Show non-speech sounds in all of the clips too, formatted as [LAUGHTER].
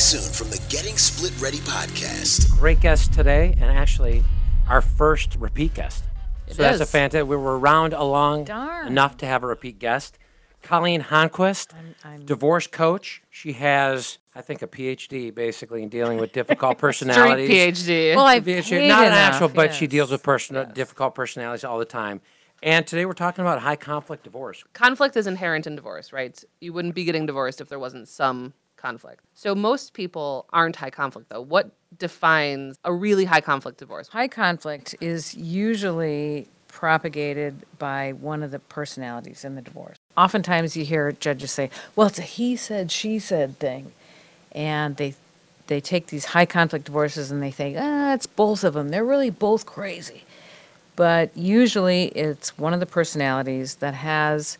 soon from the Getting Split Ready podcast. Great guest today, and actually our first repeat guest. It so that's a is. fantastic. We were around along Darn. enough to have a repeat guest. Colleen Honquist, I'm- divorce coach. She has, I think, a PhD basically in dealing with difficult [LAUGHS] personalities. PhD. Well, I've PhD, paid not an enough, actual, but she deals with person yes. difficult personalities all the time. And today we're talking about high conflict divorce. conflict is inherent in divorce, right? You wouldn't be getting divorced if there wasn't some conflict. So most people aren't high conflict though. What defines a really high conflict divorce? High conflict is usually propagated by one of the personalities in the divorce. Oftentimes you hear judges say, well, it's a he said, she said thing. And they they take these high conflict divorces and they think, ah, it's both of them. They're really both crazy. But usually it's one of the personalities that has,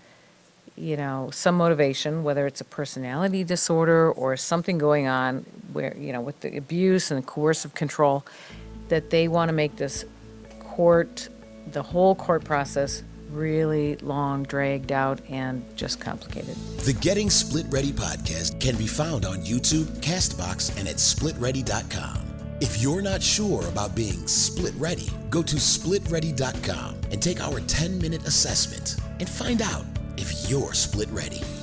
you know, some motivation, whether it's a personality disorder or something going on where, you know, with the abuse and the coercive control, that they want to make this court, the whole court process, really long, dragged out, and just complicated. The Getting Split Ready podcast can be found on YouTube, Castbox, and at splitready.com. If you're not sure about being split ready, go to splitready.com and take our 10 minute assessment and find out if you're split ready.